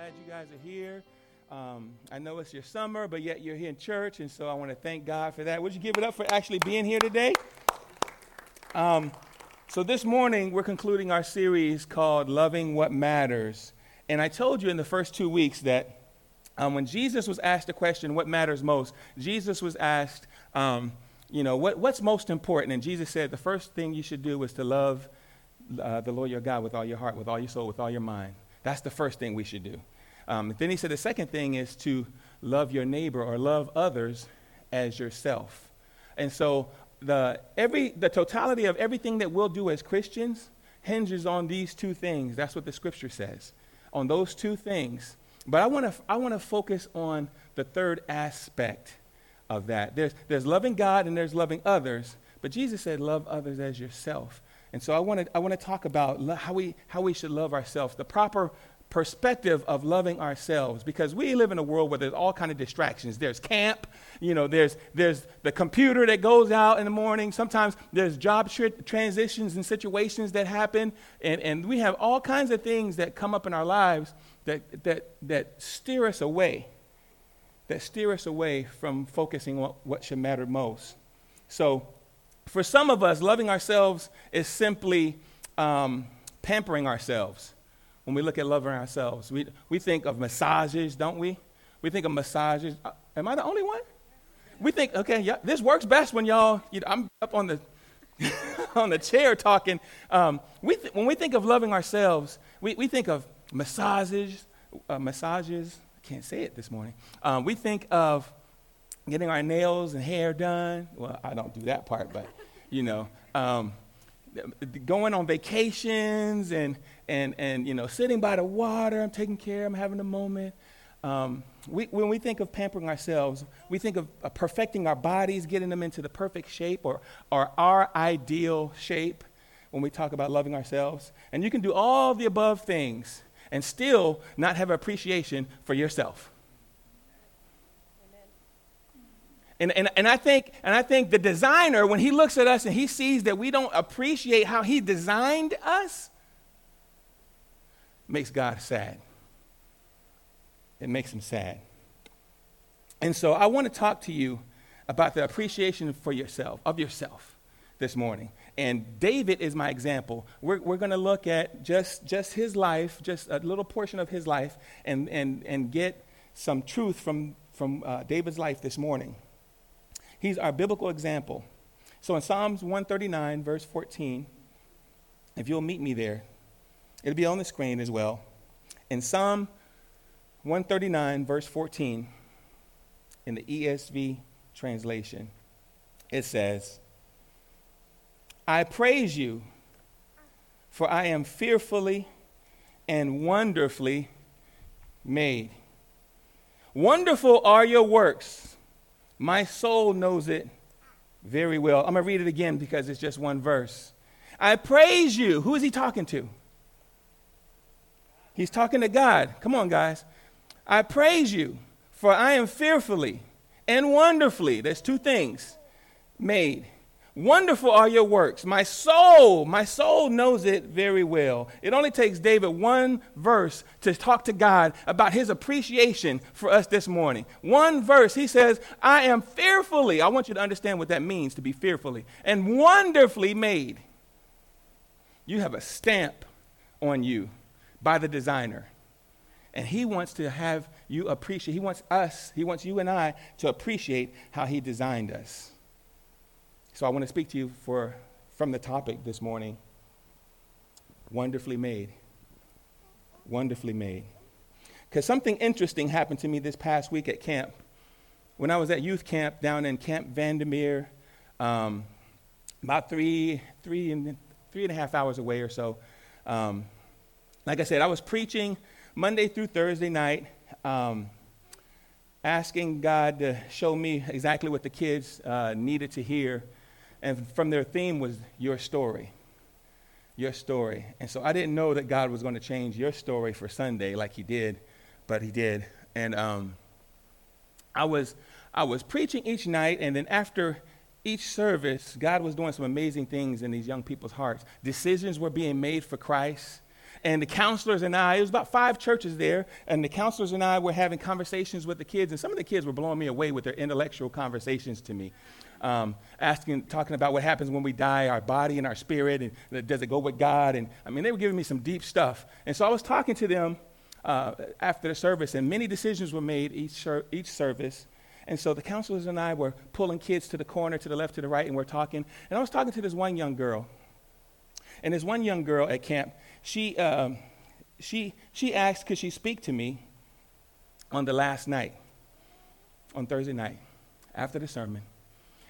glad you guys are here. Um, I know it's your summer, but yet you're here in church, and so I want to thank God for that. Would you give it up for actually being here today? Um, so this morning, we're concluding our series called Loving What Matters. And I told you in the first two weeks that um, when Jesus was asked the question, What matters most? Jesus was asked, um, You know, what, what's most important? And Jesus said, The first thing you should do is to love uh, the Lord your God with all your heart, with all your soul, with all your mind. That's the first thing we should do. Um, then he said the second thing is to love your neighbor or love others as yourself. And so the, every, the totality of everything that we'll do as Christians hinges on these two things. That's what the scripture says. On those two things. But I want to I wanna focus on the third aspect of that. There's, there's loving God and there's loving others. But Jesus said, love others as yourself. And so I want to I want to talk about how we how we should love ourselves, the proper perspective of loving ourselves because we live in a world where there's all kind of distractions. There's camp you know there's there's the computer that goes out in the morning. Sometimes there's job tra- transitions and situations that happen. And, and we have all kinds of things that come up in our lives that that that steer us away that steer us away from focusing on what should matter most. So for some of us, loving ourselves is simply um, pampering ourselves. When we look at loving ourselves, we, we think of massages, don't we? We think of massages. Uh, am I the only one? We think, okay, yeah, this works best when y'all, you know, I'm up on the, on the chair talking. Um, we th- when we think of loving ourselves, we, we think of massages, uh, massages. I can't say it this morning. Um, we think of getting our nails and hair done. Well, I don't do that part, but you know, um, going on vacations and and and you know, sitting by the water. I'm taking care. I'm having a moment. Um, we, when we think of pampering ourselves, we think of uh, perfecting our bodies, getting them into the perfect shape or, or our ideal shape when we talk about loving ourselves. And you can do all the above things and still not have appreciation for yourself. And, and, and, I think, and I think the designer, when he looks at us and he sees that we don't appreciate how he designed us, makes God sad. It makes him sad. And so I want to talk to you about the appreciation for yourself, of yourself this morning. And David is my example. We're, we're going to look at just, just his life, just a little portion of his life, and, and, and get some truth from, from uh, David's life this morning. He's our biblical example. So in Psalms 139, verse 14, if you'll meet me there, it'll be on the screen as well. In Psalm 139, verse 14, in the ESV translation, it says, I praise you, for I am fearfully and wonderfully made. Wonderful are your works my soul knows it very well. I'm going to read it again because it's just one verse. I praise you. Who is he talking to? He's talking to God. Come on, guys. I praise you, for I am fearfully and wonderfully, there's two things, made. Wonderful are your works. My soul, my soul knows it very well. It only takes David one verse to talk to God about his appreciation for us this morning. One verse, he says, I am fearfully, I want you to understand what that means to be fearfully and wonderfully made. You have a stamp on you by the designer. And he wants to have you appreciate, he wants us, he wants you and I to appreciate how he designed us. So I want to speak to you for, from the topic this morning wonderfully made. Wonderfully made. Because something interesting happened to me this past week at camp. When I was at youth camp down in Camp Vandermeer, um, about three, three, and, three and a half hours away or so. Um, like I said, I was preaching Monday through Thursday night. Um, asking God to show me exactly what the kids uh, needed to hear and from their theme was your story. Your story. And so I didn't know that God was going to change your story for Sunday like He did, but He did. And um, I was I was preaching each night, and then after each service, God was doing some amazing things in these young people's hearts. Decisions were being made for Christ. and the counselors and I, it was about five churches there, and the counselors and I were having conversations with the kids, and some of the kids were blowing me away with their intellectual conversations to me. Um, asking, talking about what happens when we die, our body and our spirit, and does it go with God? And I mean, they were giving me some deep stuff. And so I was talking to them uh, after the service, and many decisions were made each, each service. And so the counselors and I were pulling kids to the corner, to the left, to the right, and we're talking. And I was talking to this one young girl. And this one young girl at camp, she, um, she, she asked, could she speak to me on the last night, on Thursday night, after the sermon?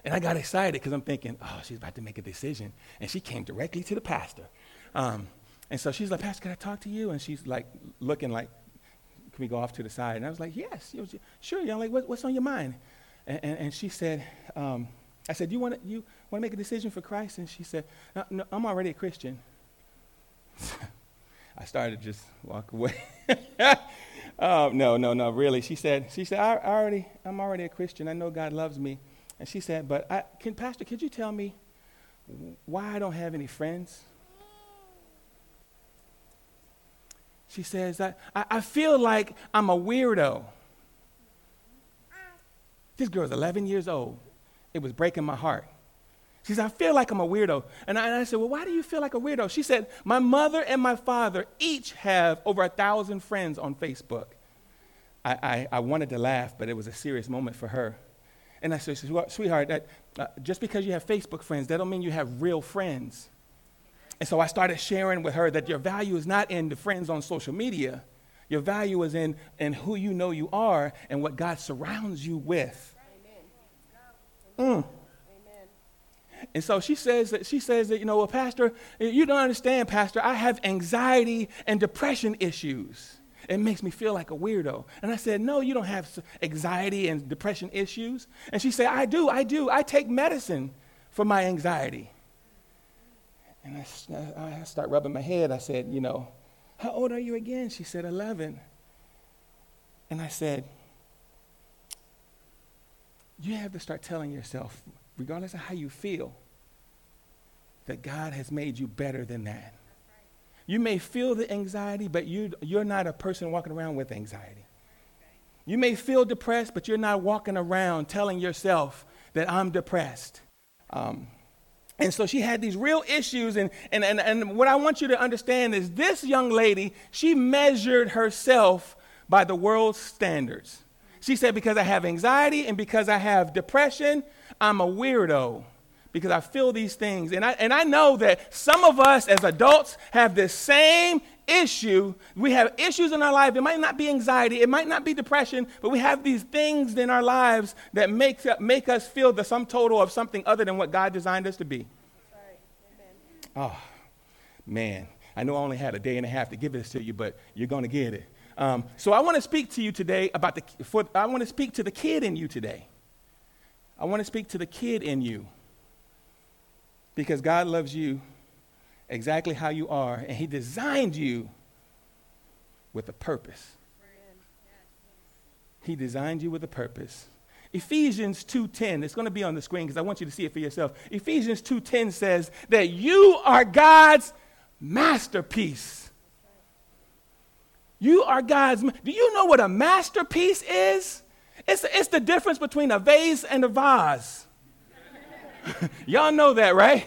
And I got excited because I'm thinking, oh, she's about to make a decision. And she came directly to the pastor. Um, and so she's like, Pastor, can I talk to you? And she's like looking like, can we go off to the side? And I was like, yes, was, sure. I'm like, what, what's on your mind? And, and, and she said, um, I said, you want to you make a decision for Christ? And she said, no, no, I'm already a Christian. I started to just walk away. oh, no, no, no, really. She said, she said, I, I, already, I'm already a Christian. I know God loves me. And she said, but I, can, Pastor, could you tell me why I don't have any friends? She says, I, I feel like I'm a weirdo. This girl's 11 years old. It was breaking my heart. She said, I feel like I'm a weirdo. And I, and I, said, Well, why do you feel like a weirdo? She said, My mother and my father each have over a thousand friends on Facebook. I, I, I wanted to laugh, but it was a serious moment for her. And I said, Sweetheart, that, uh, just because you have Facebook friends, that don't mean you have real friends. And so I started sharing with her that your value is not in the friends on social media. Your value is in, in who you know you are and what God surrounds you with. Amen. Mm. And so she says that she says that, you know, well, Pastor, you don't understand, Pastor. I have anxiety and depression issues. It makes me feel like a weirdo. And I said, No, you don't have anxiety and depression issues. And she said, I do, I do. I take medicine for my anxiety. And I, I start rubbing my head. I said, You know, how old are you again? She said, 11. And I said, You have to start telling yourself, regardless of how you feel, that God has made you better than that. You may feel the anxiety, but you, you're not a person walking around with anxiety. You may feel depressed, but you're not walking around telling yourself that I'm depressed. Um, and so she had these real issues. And, and, and, and what I want you to understand is this young lady, she measured herself by the world's standards. She said, Because I have anxiety and because I have depression, I'm a weirdo because I feel these things. And I, and I know that some of us as adults have the same issue. We have issues in our life. It might not be anxiety, it might not be depression, but we have these things in our lives that make, make us feel the sum total of something other than what God designed us to be. Oh, man. I know I only had a day and a half to give this to you, but you're going to get it. Um, so I want to speak to you today about the, for, I want to speak to the kid in you today. I want to speak to the kid in you. Because God loves you exactly how you are, and He designed you with a purpose. He designed you with a purpose. Ephesians 2:10, it's going to be on the screen because I want you to see it for yourself. Ephesians 2:10 says that you are God's masterpiece. You are God's. Do you know what a masterpiece is? It's, it's the difference between a vase and a vase. Y'all know that, right?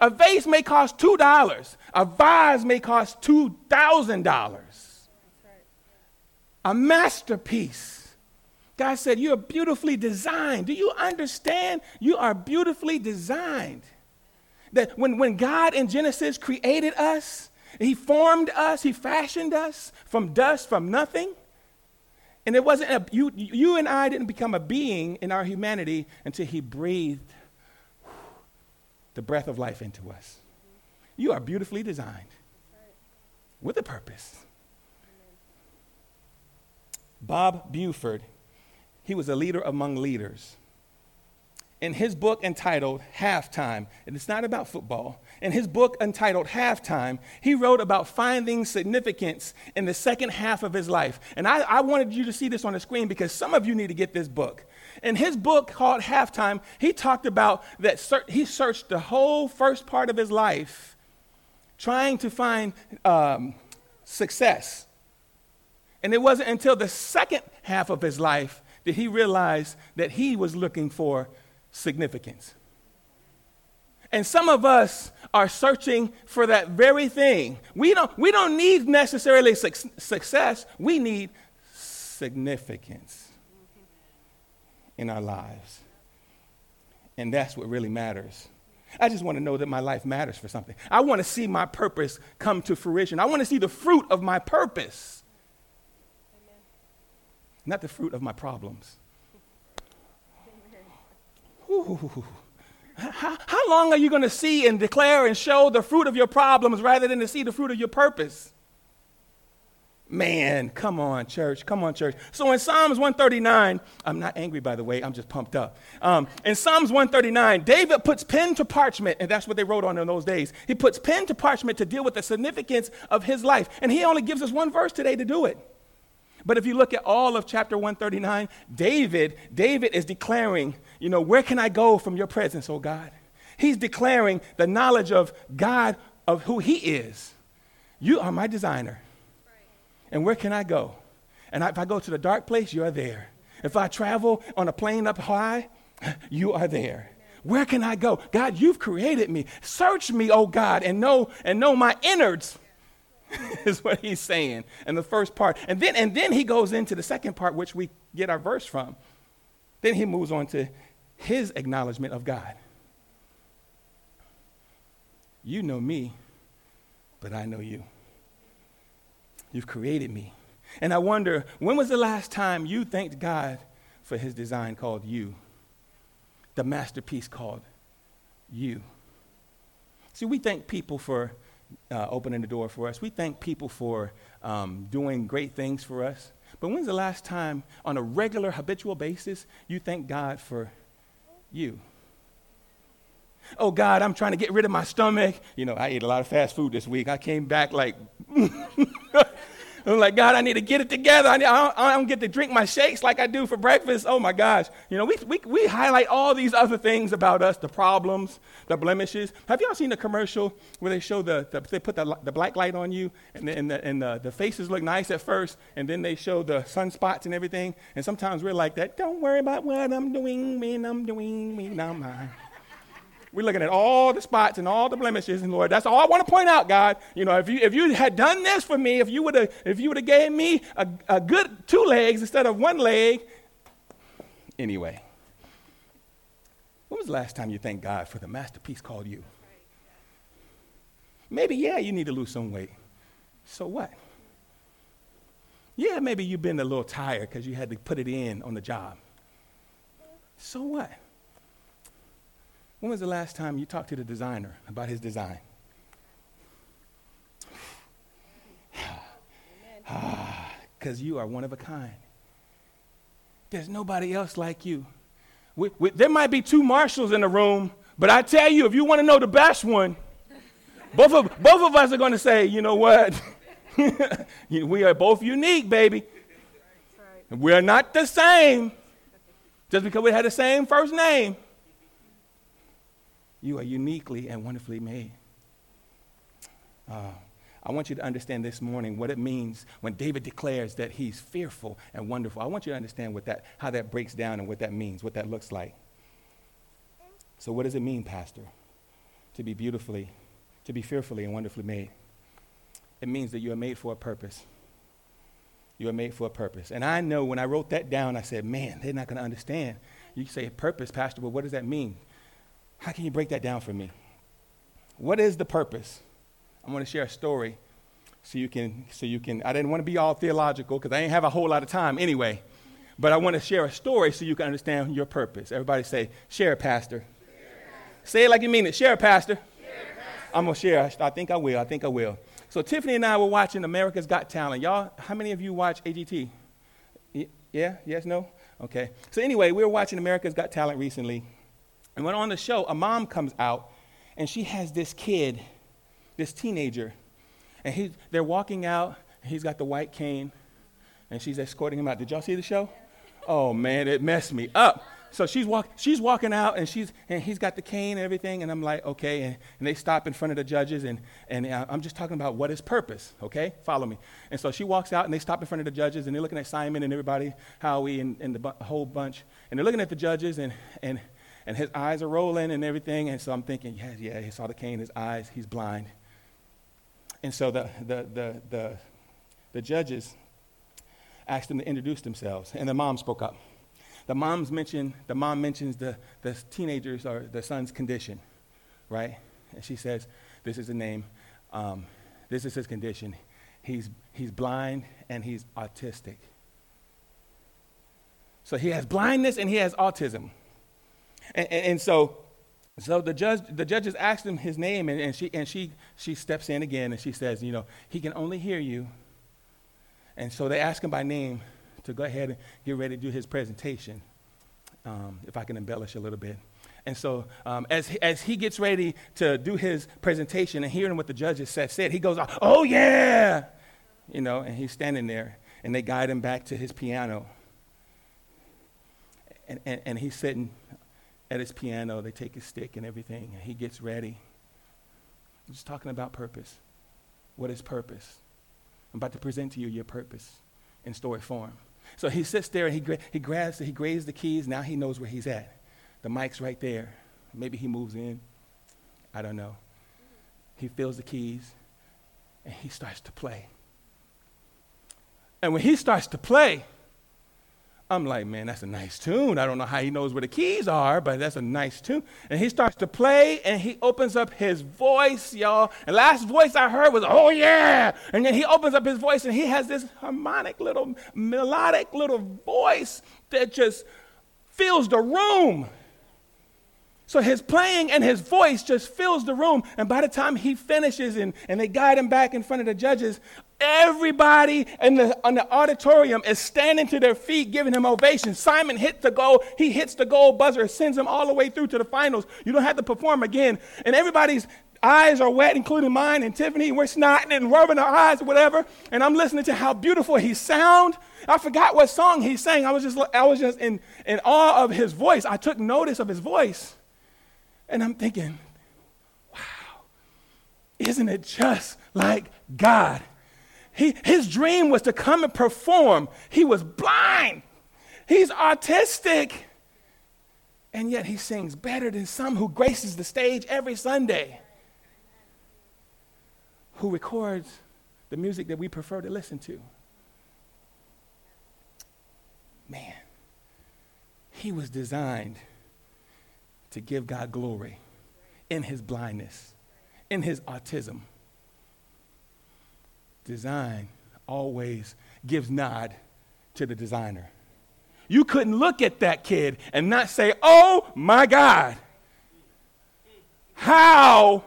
A vase may cost $2. A vase may cost $2,000. A masterpiece. God said, You are beautifully designed. Do you understand? You are beautifully designed. That when, when God in Genesis created us, He formed us, He fashioned us from dust, from nothing. And it wasn't, a, you, you and I didn't become a being in our humanity until He breathed the breath of life into us. You are beautifully designed with a purpose. Bob Buford, he was a leader among leaders. In his book entitled Halftime, and it's not about football, in his book entitled Halftime, he wrote about finding significance in the second half of his life. And I, I wanted you to see this on the screen because some of you need to get this book. In his book called Halftime, he talked about that he searched the whole first part of his life trying to find um, success. And it wasn't until the second half of his life that he realized that he was looking for significance. And some of us are searching for that very thing. We don't, we don't need necessarily su- success, we need significance in our lives. And that's what really matters. I just want to know that my life matters for something. I want to see my purpose come to fruition. I want to see the fruit of my purpose, Amen. not the fruit of my problems. Ooh. How, how long are you going to see and declare and show the fruit of your problems rather than to see the fruit of your purpose? Man, come on, church. Come on, church. So in Psalms 139, I'm not angry, by the way, I'm just pumped up. Um, in Psalms 139, David puts pen to parchment, and that's what they wrote on in those days. He puts pen to parchment to deal with the significance of his life. And he only gives us one verse today to do it. But if you look at all of chapter 139, David, David is declaring, you know, where can I go from your presence, oh God? He's declaring the knowledge of God, of who he is. You are my designer. And where can I go? And if I go to the dark place, you are there. If I travel on a plane up high, you are there. Where can I go? God, you've created me. Search me, oh God, and know and know my innards. is what he's saying in the first part. And then, and then he goes into the second part, which we get our verse from. Then he moves on to his acknowledgement of God. You know me, but I know you. You've created me. And I wonder, when was the last time you thanked God for his design called you? The masterpiece called you. See, we thank people for uh, opening the door for us. We thank people for um, doing great things for us. But when's the last time, on a regular, habitual basis, you thank God for you? Oh, God, I'm trying to get rid of my stomach. You know, I ate a lot of fast food this week. I came back like I'm like, God, I need to get it together. I, need, I, don't, I, don't, get to drink my shakes like I do for breakfast. Oh my gosh. You know, we, we, we highlight all these other things about us the problems, the blemishes. Have y'all seen the commercial where they show the, the they put the, the black light on you and, the, and, the, and the, the faces look nice at first and then they show the sunspots and everything? And sometimes we're like that. Don't worry about what I'm doing, when I'm doing, me, now mine. We're looking at all the spots and all the blemishes, and Lord, that's all I want to point out, God. You know, if you if you had done this for me, if you would have if you would have gave me a, a good two legs instead of one leg. Anyway, when was the last time you thanked God for the masterpiece called you? Maybe, yeah, you need to lose some weight. So what? Yeah, maybe you've been a little tired because you had to put it in on the job. So what? When was the last time you talked to the designer about his design? Ah, because you are one of a kind. There's nobody else like you. We, we, there might be two marshals in the room, but I tell you, if you want to know the best one, both of, both of us are going to say, you know what? we are both unique, baby. We're not the same just because we had the same first name. You are uniquely and wonderfully made. Uh, I want you to understand this morning what it means when David declares that he's fearful and wonderful. I want you to understand what that, how that breaks down and what that means, what that looks like. So, what does it mean, Pastor, to be beautifully, to be fearfully and wonderfully made? It means that you are made for a purpose. You are made for a purpose. And I know when I wrote that down, I said, man, they're not going to understand. You say purpose, Pastor, but what does that mean? How can you break that down for me? What is the purpose? I'm going to share a story so you can, so you can, I didn't want to be all theological because I didn't have a whole lot of time anyway. But I want to share a story so you can understand your purpose. Everybody say, share, Pastor. Share. Say it like you mean it. Share, Pastor. Share, Pastor. I'm going to share. I think I will. I think I will. So Tiffany and I were watching America's Got Talent. Y'all, how many of you watch AGT? Yeah? Yes? No? Okay. So anyway, we were watching America's Got Talent recently. And when on the show, a mom comes out and she has this kid, this teenager, and he, they're walking out. He's got the white cane, and she's escorting him out. Did y'all see the show? Oh man, it messed me up. so she's walk, she's walking out and she's and he's got the cane and everything and I'm like okay and, and they stop in front of the judges and and uh, I'm just talking about what is purpose okay follow me and so she walks out and they stop in front of the judges and they're looking at Simon and everybody Howie and, and the bu- whole bunch and they're looking at the judges and and and his eyes are rolling and everything and so I'm thinking yeah yeah he saw the cane his eyes he's blind and so the the the the, the judges asked him to introduce themselves and the mom spoke up the mom's mention, the mom mentions the, the teenager's or the son's condition, right? And she says, this is the name. Um, this is his condition. He's, he's blind and he's autistic. So he has blindness and he has autism. And, and, so, so the, judge, the judges asked him his name, and, and, she, and she, she steps in again and she says, You know, he can only hear you. And so they ask him by name to go ahead and get ready to do his presentation, um, if I can embellish a little bit. And so, um, as, as he gets ready to do his presentation and hearing what the judges said, said, he goes, Oh, yeah! You know, and he's standing there, and they guide him back to his piano. And, and, and he's sitting at his piano. They take his stick and everything, and he gets ready. I'm just talking about purpose. What is purpose? I'm about to present to you your purpose in story form. So he sits there and he, gra- he grabs, he grabs the keys. Now he knows where he's at. The mic's right there. Maybe he moves in. I don't know. He fills the keys and he starts to play. And when he starts to play, I'm like, man, that's a nice tune. I don't know how he knows where the keys are, but that's a nice tune. And he starts to play and he opens up his voice, y'all. And last voice I heard was, oh yeah. And then he opens up his voice and he has this harmonic little, melodic little voice that just fills the room. So his playing and his voice just fills the room. And by the time he finishes and, and they guide him back in front of the judges, everybody in the, in the auditorium is standing to their feet giving him ovation. Simon hits the goal. He hits the goal buzzer, sends him all the way through to the finals. You don't have to perform again. And everybody's eyes are wet, including mine and Tiffany. We're snotting and rubbing our eyes or whatever. And I'm listening to how beautiful he sound. I forgot what song he sang. I was just, I was just in, in awe of his voice. I took notice of his voice. And I'm thinking, wow, isn't it just like God? He, his dream was to come and perform. He was blind, he's autistic. And yet he sings better than some who graces the stage every Sunday, who records the music that we prefer to listen to. Man, he was designed to give God glory in his blindness, in his autism. Design always gives nod to the designer. You couldn't look at that kid and not say, oh my God. How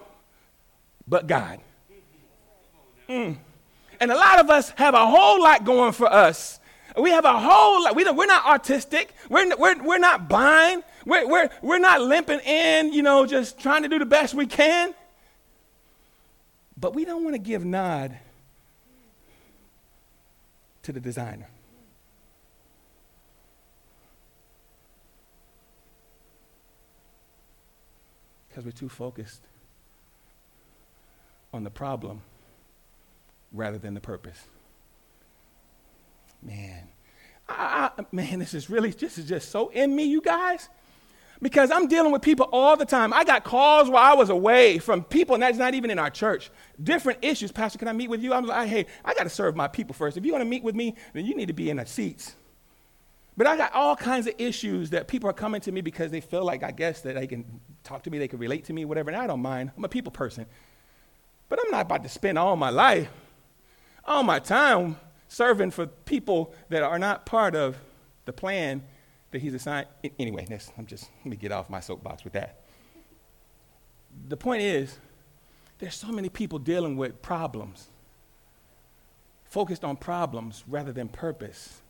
but God? Mm. And a lot of us have a whole lot going for us. We have a whole lot. We we're not autistic. We're, we're, we're not blind. We're, we're, we're not limping in, you know, just trying to do the best we can. But we don't want to give nod to the designer. Because we're too focused on the problem rather than the purpose. Man, I, I, man, this is really this is just so in me, you guys because I'm dealing with people all the time. I got calls while I was away from people, and that's not even in our church. Different issues. Pastor, can I meet with you? I'm like, hey, I got to serve my people first. If you want to meet with me, then you need to be in the seats. But I got all kinds of issues that people are coming to me because they feel like, I guess, that they can talk to me, they can relate to me, whatever, and I don't mind. I'm a people person. But I'm not about to spend all my life, all my time serving for people that are not part of the plan that he's assigned. Anyway, I'm just, let me get off my soapbox with that. The point is, there's so many people dealing with problems, focused on problems rather than purpose.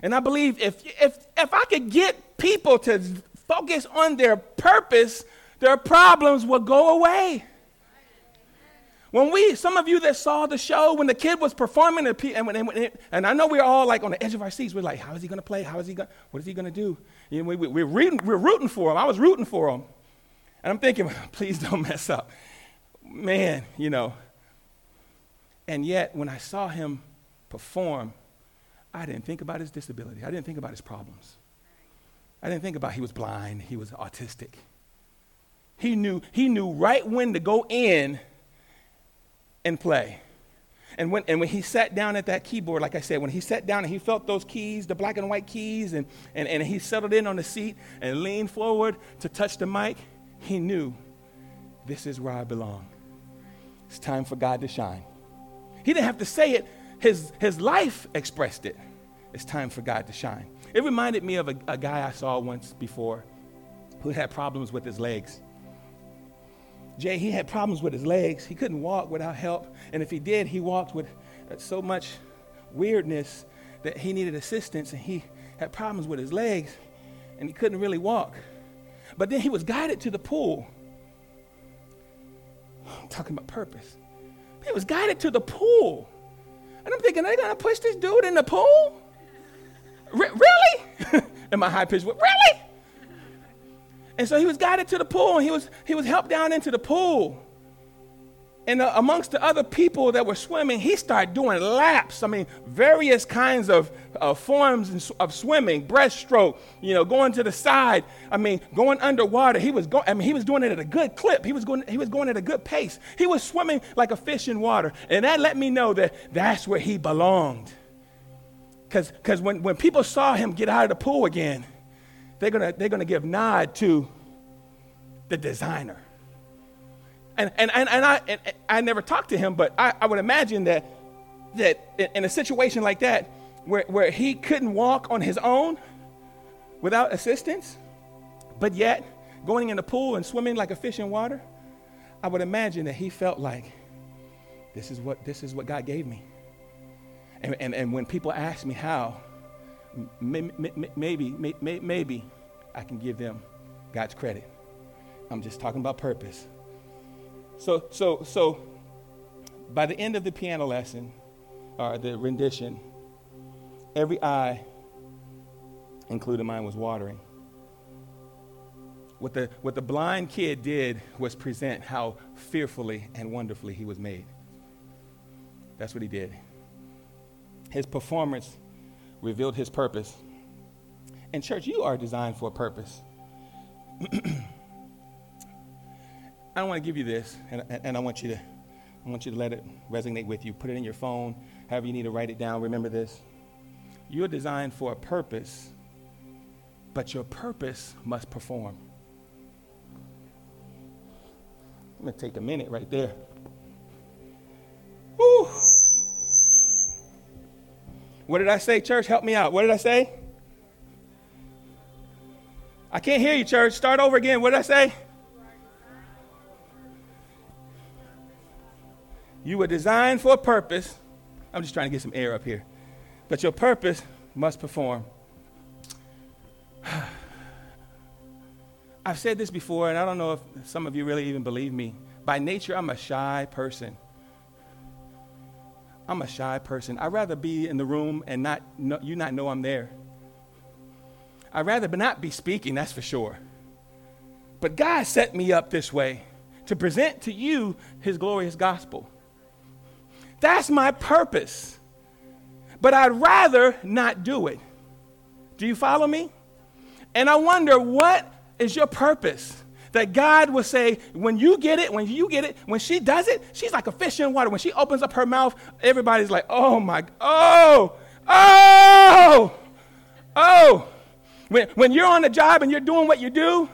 And I believe if, if, if I could get people to focus on their purpose, their problems will go away. When we, some of you that saw the show, when the kid was performing, and, and, and, and I know we are all like on the edge of our seats. We're like, how is he going to play? How is he going? What is he going to do? You know, we, we, we're, rooting, we're rooting for him. I was rooting for him, and I'm thinking, please don't mess up, man. You know. And yet, when I saw him perform, I didn't think about his disability. I didn't think about his problems. I didn't think about he was blind. He was autistic. He knew he knew right when to go in and play. And when, and when he sat down at that keyboard, like I said, when he sat down and he felt those keys, the black and white keys, and, and, and he settled in on the seat and leaned forward to touch the mic, he knew this is where I belong. It's time for God to shine. He didn't have to say it, his, his life expressed it. It's time for God to shine. It reminded me of a, a guy I saw once before who had problems with his legs. Jay, he had problems with his legs. He couldn't walk without help. And if he did, he walked with so much weirdness that he needed assistance and he had problems with his legs and he couldn't really walk. But then he was guided to the pool. I'm talking about purpose. He was guided to the pool. And I'm thinking, are they going to push this dude in the pool? R- really? Am I high pitched? Really? And so he was guided to the pool and he was, he was helped down into the pool. And uh, amongst the other people that were swimming, he started doing laps. I mean, various kinds of uh, forms of swimming, breaststroke, you know, going to the side. I mean, going underwater. He was going. I mean, he was doing it at a good clip. He was going. He was going at a good pace. He was swimming like a fish in water, and that let me know that that's where he belonged. Because because when when people saw him get out of the pool again, they're gonna they're gonna give nod to the designer. And and and, and I and I never talked to him, but I, I would imagine that that in a situation like that, where, where he couldn't walk on his own without assistance, but yet going in the pool and swimming like a fish in water, I would imagine that he felt like this is what this is what God gave me. And, and, and when people ask me how, maybe, maybe, maybe I can give them God's credit. I'm just talking about purpose. So, so, so, by the end of the piano lesson, or the rendition, every eye, including mine, was watering. What the, what the blind kid did was present how fearfully and wonderfully he was made. That's what he did. His performance revealed his purpose. And, church, you are designed for a purpose. I want to give you this, and, and I want you to, I want you to let it resonate with you. Put it in your phone, however you need to write it down. Remember this: you are designed for a purpose, but your purpose must perform. I'm gonna take a minute right there. What did I say, church? Help me out. What did I say? I can't hear you, church. Start over again. What did I say? You were designed for a purpose. I'm just trying to get some air up here. But your purpose must perform. I've said this before, and I don't know if some of you really even believe me. By nature, I'm a shy person. I'm a shy person. I'd rather be in the room and not know, you not know I'm there. I'd rather not be speaking, that's for sure. But God set me up this way to present to you his glorious gospel. That's my purpose. But I'd rather not do it. Do you follow me? And I wonder what is your purpose? That God will say, when you get it, when you get it, when she does it, she's like a fish in water. When she opens up her mouth, everybody's like, oh my, oh, oh, oh. When, when you're on the job and you're doing what you do,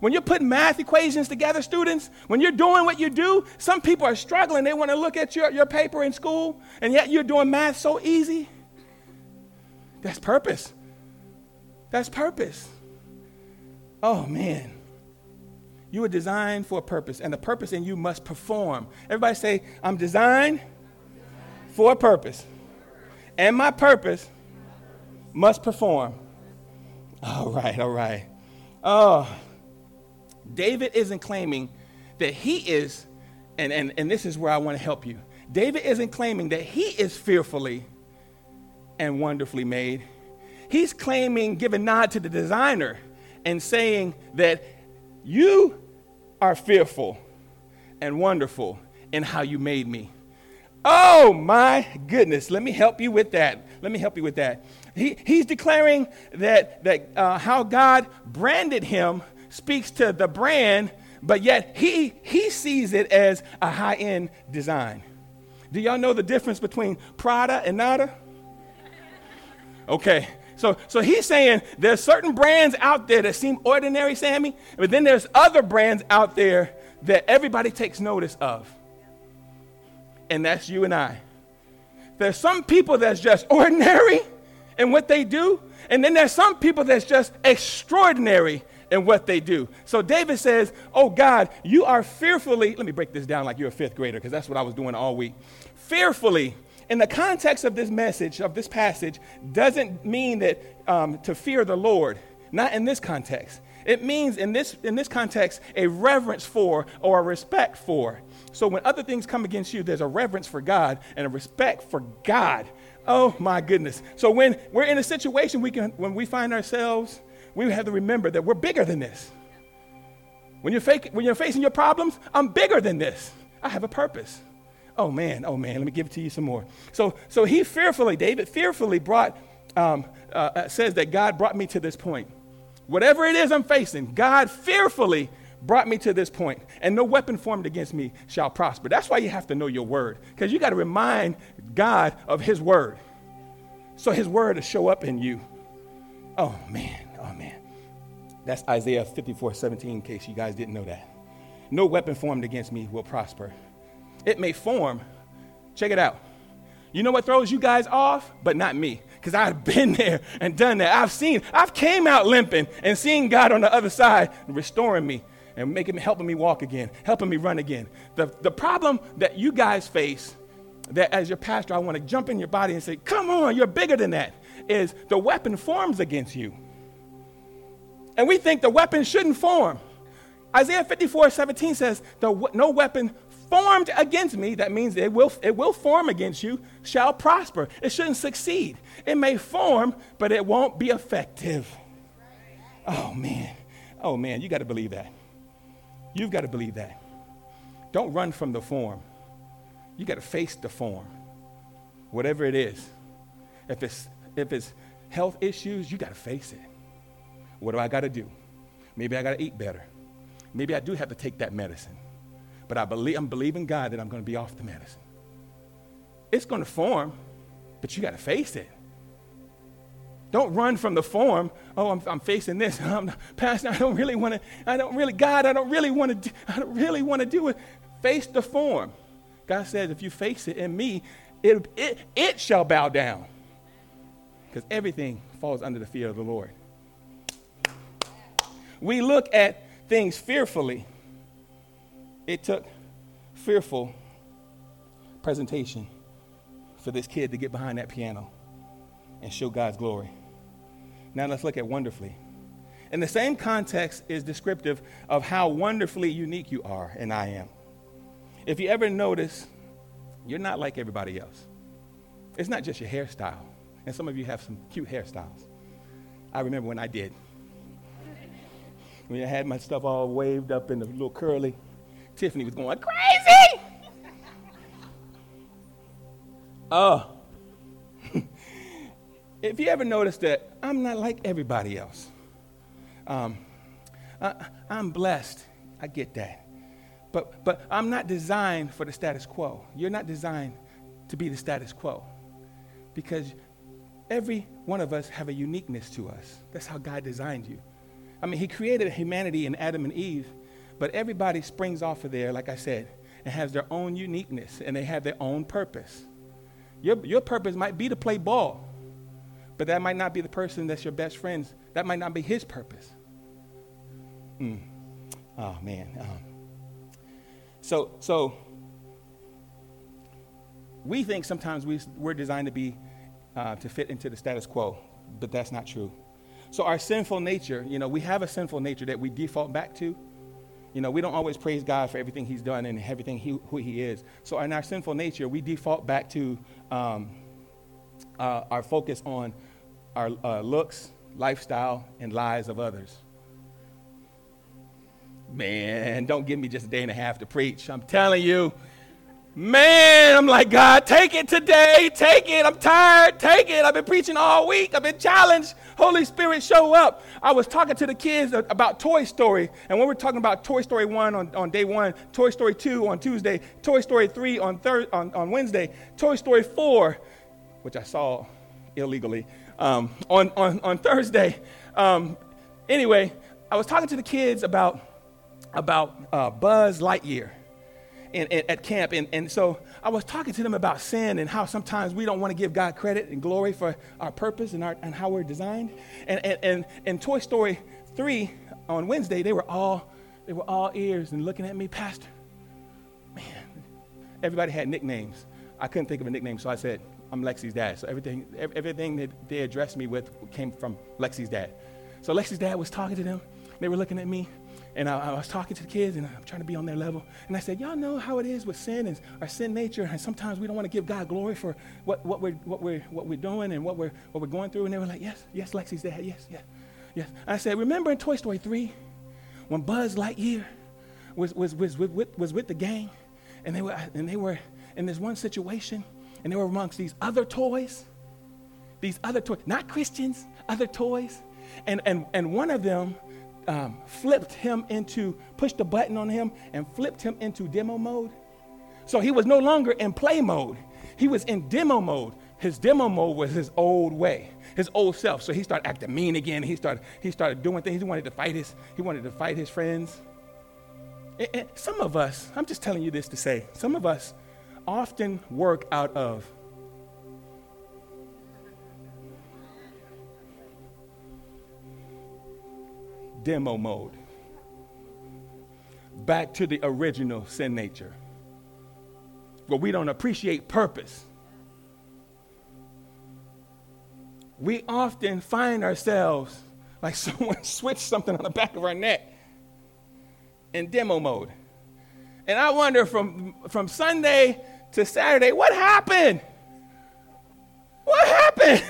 when you're putting math equations together, students, when you're doing what you do, some people are struggling. They want to look at your, your paper in school, and yet you're doing math so easy. That's purpose. That's purpose. Oh, man. You were designed for a purpose, and the purpose in you must perform. Everybody say, I'm designed for a purpose, and my purpose must perform. All right, all right. Oh, David isn't claiming that he is and, and, and this is where I want to help you. David isn't claiming that he is fearfully and wonderfully made. He's claiming, giving nod to the designer and saying that you are fearful and wonderful in how you made me. Oh my goodness. Let me help you with that. Let me help you with that. He, he's declaring that, that uh, how God branded him speaks to the brand, but yet he, he sees it as a high end design. Do y'all know the difference between Prada and Nada? Okay. So, so he's saying there's certain brands out there that seem ordinary, Sammy, but then there's other brands out there that everybody takes notice of. And that's you and I. There's some people that's just ordinary in what they do, and then there's some people that's just extraordinary in what they do. So David says, Oh God, you are fearfully, let me break this down like you're a fifth grader, because that's what I was doing all week. Fearfully in the context of this message, of this passage, doesn't mean that um, to fear the Lord. Not in this context. It means in this, in this context a reverence for or a respect for. So when other things come against you, there's a reverence for God and a respect for God. Oh my goodness. So when we're in a situation we can when we find ourselves, we have to remember that we're bigger than this. When you're, fake, when you're facing your problems, I'm bigger than this. I have a purpose. Oh man, oh man, let me give it to you some more. So, so he fearfully, David fearfully brought, um, uh, uh, says that God brought me to this point. Whatever it is I'm facing, God fearfully brought me to this point, and no weapon formed against me shall prosper. That's why you have to know your word, because you got to remind God of his word. So his word will show up in you. Oh man, oh man. That's Isaiah 54 17, in case you guys didn't know that. No weapon formed against me will prosper. It may form. Check it out. You know what throws you guys off? But not me. Because I've been there and done that. I've seen, I've came out limping and seen God on the other side restoring me and making me, helping me walk again, helping me run again. The, the problem that you guys face, that as your pastor, I want to jump in your body and say, come on, you're bigger than that, is the weapon forms against you. And we think the weapon shouldn't form. Isaiah 54, 17 says, no weapon formed against me, that means it will, it will form against you, shall prosper. It shouldn't succeed. It may form, but it won't be effective. Oh, man. Oh, man, you got to believe that. You've got to believe that. Don't run from the form. You got to face the form, whatever it is. If it's, if it's health issues, you got to face it. What do I got to do? Maybe I got to eat better. Maybe I do have to take that medicine but I believe, I'm believing God that I'm going to be off the medicine. It's going to form, but you got to face it. Don't run from the form. Oh, I'm, I'm facing this. I'm, Pastor, I don't really want to, I don't really, God, I don't really want to, I don't really want to do it. Face the form. God says, if you face it in me, it, it, it shall bow down. Because everything falls under the fear of the Lord. We look at things fearfully it took fearful presentation for this kid to get behind that piano and show God's glory. Now let's look at wonderfully. And the same context is descriptive of how wonderfully unique you are and I am. If you ever notice, you're not like everybody else. It's not just your hairstyle. And some of you have some cute hairstyles. I remember when I did. When I had my stuff all waved up in a little curly. Tiffany was going crazy. Oh. if you ever notice that I'm not like everybody else, um, I, I'm blessed. I get that. But, but I'm not designed for the status quo. You're not designed to be the status quo because every one of us have a uniqueness to us. That's how God designed you. I mean, He created humanity in Adam and Eve but everybody springs off of there, like I said, and has their own uniqueness and they have their own purpose. Your, your purpose might be to play ball, but that might not be the person that's your best friend's. That might not be his purpose. Mm. Oh, man. Um, so, so we think sometimes we, we're designed to be, uh, to fit into the status quo, but that's not true. So our sinful nature, you know, we have a sinful nature that we default back to You know, we don't always praise God for everything He's done and everything he, who He is. So, in our sinful nature, we default back to um, uh, our focus on our uh, looks, lifestyle, and lies of others. Man, don't give me just a day and a half to preach. I'm telling you, Man, I'm like, God, take it today. Take it. I'm tired. Take it. I've been preaching all week. I've been challenged. Holy Spirit, show up. I was talking to the kids about Toy Story. And when we're talking about Toy Story 1 on, on day one, Toy Story 2 on Tuesday, Toy Story 3 on, thir- on, on Wednesday, Toy Story 4, which I saw illegally, um, on, on, on Thursday. Um, anyway, I was talking to the kids about, about uh, Buzz Lightyear at camp. And, and so I was talking to them about sin and how sometimes we don't want to give God credit and glory for our purpose and, our, and how we're designed. And, and, and in Toy Story 3 on Wednesday, they were all they were all ears and looking at me, Pastor. Man, everybody had nicknames. I couldn't think of a nickname, so I said, I'm Lexi's dad. So everything, everything that they addressed me with came from Lexi's dad. So Lexi's dad was talking to them. They were looking at me. And I, I, was talking to the kids, and I'm trying to be on their level. And I said, Y'all know how it is with sin and our sin nature. And sometimes we don't want to give God glory for what, what, we're, what, we're, what we're doing and what we're, what we're going through. And they were like, Yes, yes, Lexi's dad. Yes, yes, yes. I said, Remember in Toy Story 3 when Buzz Lightyear was, was, was, was, with, was with the gang? And they, were, and they were in this one situation, and they were amongst these other toys. These other toys, not Christians, other toys. And, and, and one of them um, flipped him into, pushed a button on him and flipped him into demo mode. So he was no longer in play mode. He was in demo mode. His demo mode was his old way, his old self. So he started acting mean again. He started, he started doing things. He wanted to fight his, he wanted to fight his friends. And, and some of us, I'm just telling you this to say, some of us often work out of demo mode. Back to the original sin nature. Where we don't appreciate purpose. We often find ourselves like someone switched something on the back of our neck in demo mode. And I wonder from, from Sunday to Saturday, what happened? What happened?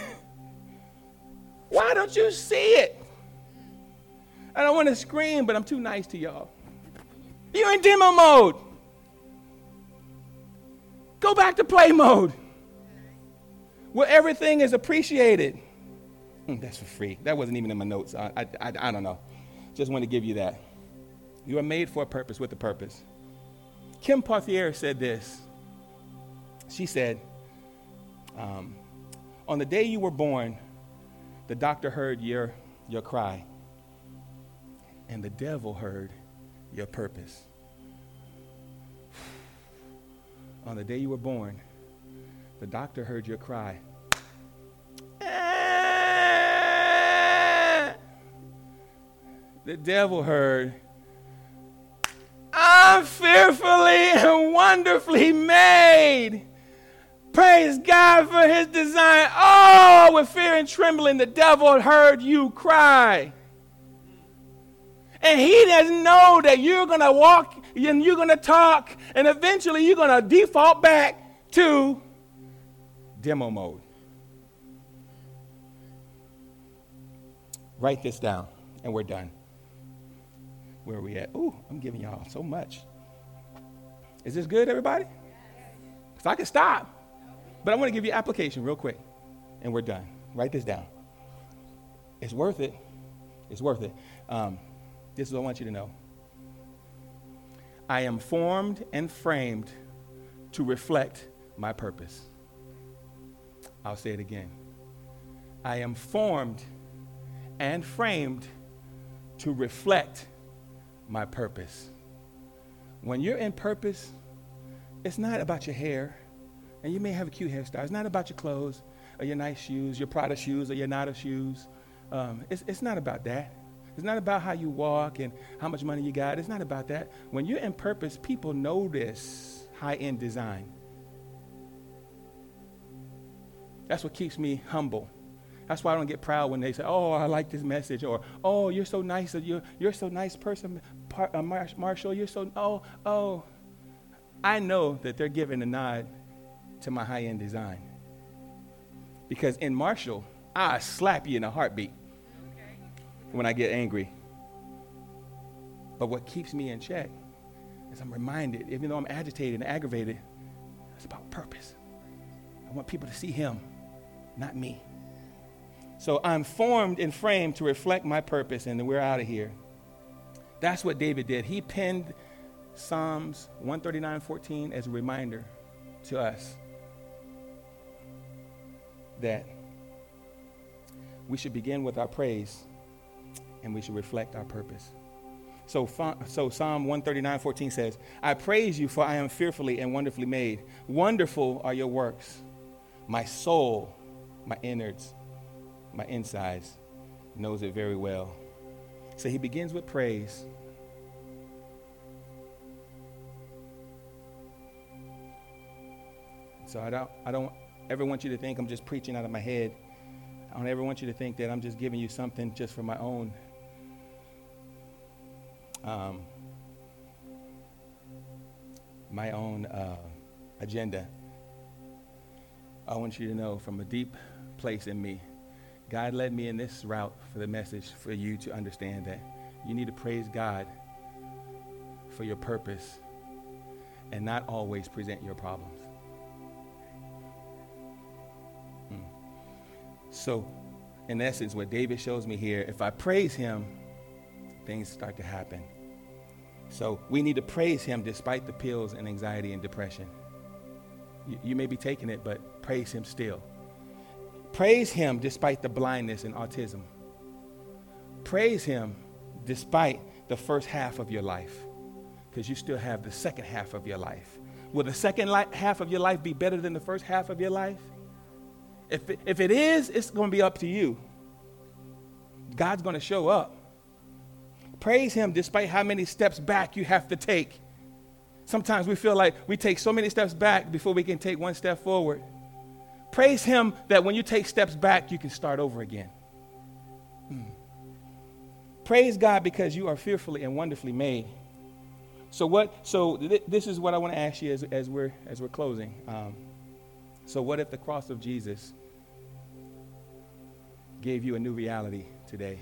Why don't you see it? I don't want to scream, but I'm too nice to y'all. You're in demo mode. Go back to play mode where everything is appreciated. Mm, that's for free. That wasn't even in my notes. I, I, I, I don't know. Just want to give you that. You are made for a purpose with a purpose. Kim Pothier said this. She said, um, On the day you were born, the doctor heard your, your cry and the devil heard your purpose. On the day you were born, the doctor heard your cry. The devil heard, I'm fearfully and wonderfully made. Praise God for his design. Oh, with fear and trembling, the devil heard you cry. And he doesn't know that you're going to walk and you're going to talk, and eventually you're going to default back to demo mode. Write this down, and we're done. Where are we at? Ooh, I'm giving y'all so much. Is this good, everybody? If I can stop. But I want to give you application real quick, and we're done. Write this down. It's worth it. It's worth it. Um, this is what I want you to know. I am formed and framed to reflect my purpose. I'll say it again. I am formed and framed to reflect my purpose. When you're in purpose, it's not about your hair, and you may have a cute hairstyle. It's not about your clothes or your nice shoes, your Prada shoes or your Nada shoes. Um, it's, it's not about that. It's not about how you walk and how much money you got. It's not about that. When you're in purpose, people notice high end design. That's what keeps me humble. That's why I don't get proud when they say, "Oh, I like this message," or "Oh, you're so nice. You're you're so nice person, uh, Marshall. You're so oh oh." I know that they're giving a nod to my high-end design because in Marshall, I slap you in a heartbeat when I get angry. But what keeps me in check is I'm reminded, even though I'm agitated and aggravated, it's about purpose. I want people to see Him, not me. So I'm formed and framed to reflect my purpose, and we're out of here. That's what David did. He penned Psalms 139:14 as a reminder to us that we should begin with our praise and we should reflect our purpose. So, so Psalm 139:14 says, "I praise you for I am fearfully and wonderfully made. Wonderful are your works. My soul, my innards my insides, knows it very well. So he begins with praise. So I don't, I don't ever want you to think I'm just preaching out of my head. I don't ever want you to think that I'm just giving you something just for my own um, my own uh, agenda. I want you to know from a deep place in me God led me in this route for the message for you to understand that you need to praise God for your purpose and not always present your problems. Hmm. So, in essence, what David shows me here, if I praise him, things start to happen. So, we need to praise him despite the pills and anxiety and depression. You, you may be taking it, but praise him still. Praise Him despite the blindness and autism. Praise Him despite the first half of your life, because you still have the second half of your life. Will the second li- half of your life be better than the first half of your life? If it, if it is, it's going to be up to you. God's going to show up. Praise Him despite how many steps back you have to take. Sometimes we feel like we take so many steps back before we can take one step forward. Praise Him that when you take steps back, you can start over again. Mm. Praise God because you are fearfully and wonderfully made. So what? So th- this is what I want to ask you as, as we're as we're closing. Um, so what if the cross of Jesus gave you a new reality today?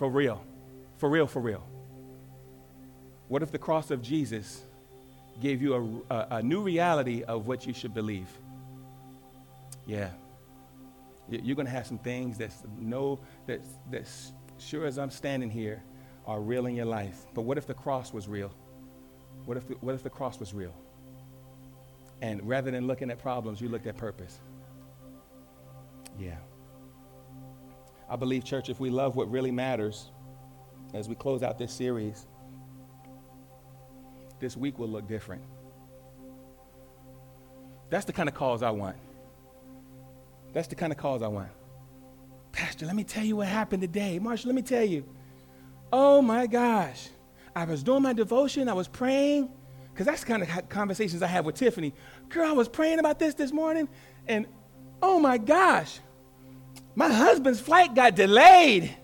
For real, for real, for real. What if the cross of Jesus gave you a, a, a new reality of what you should believe. Yeah. You're going to have some things that's no, that's, that's sure as I'm standing here are real in your life. But what if the cross was real? What if the, what if the cross was real? And rather than looking at problems, you looked at purpose. Yeah. I believe, church, if we love what really matters, as we close out this series, this week will look different. That's the kind of calls I want. That's the kind of calls I want. Pastor, let me tell you what happened today. Marshall, let me tell you. Oh my gosh. I was doing my devotion, I was praying, because that's the kind of conversations I have with Tiffany. Girl, I was praying about this this morning, and oh my gosh, my husband's flight got delayed.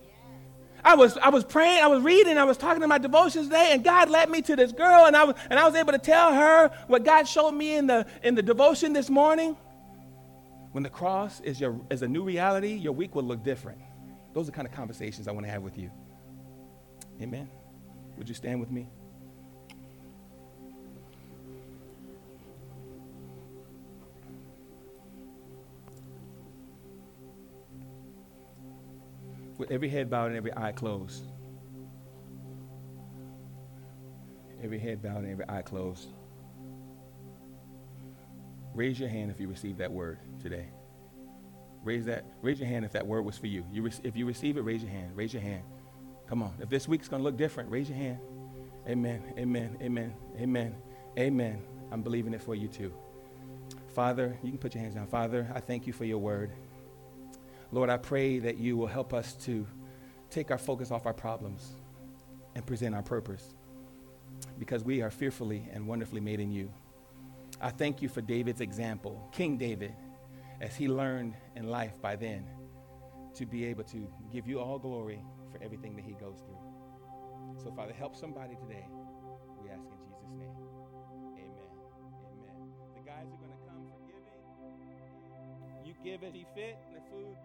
I was, I was praying, I was reading, I was talking to my devotions today, and God led me to this girl, and I was, and I was able to tell her what God showed me in the, in the devotion this morning. When the cross is, your, is a new reality, your week will look different. Those are the kind of conversations I want to have with you. Amen. Would you stand with me? With every head bowed and every eye closed. Every head bowed and every eye closed. Raise your hand if you received that word today. Raise that. Raise your hand if that word was for you. you re- if you receive it, raise your hand. Raise your hand. Come on. If this week's going to look different, raise your hand. Amen. Amen. Amen. Amen. Amen. I'm believing it for you too. Father, you can put your hands down. Father, I thank you for your word. Lord, I pray that you will help us to take our focus off our problems and present our purpose because we are fearfully and wonderfully made in you. I thank you for David's example, King David, as he learned in life by then to be able to give you all glory for everything that he goes through. So, Father, help somebody today. We ask in Jesus' name. Amen. Amen. The guys are going to come for giving. You give as he fit, and the food.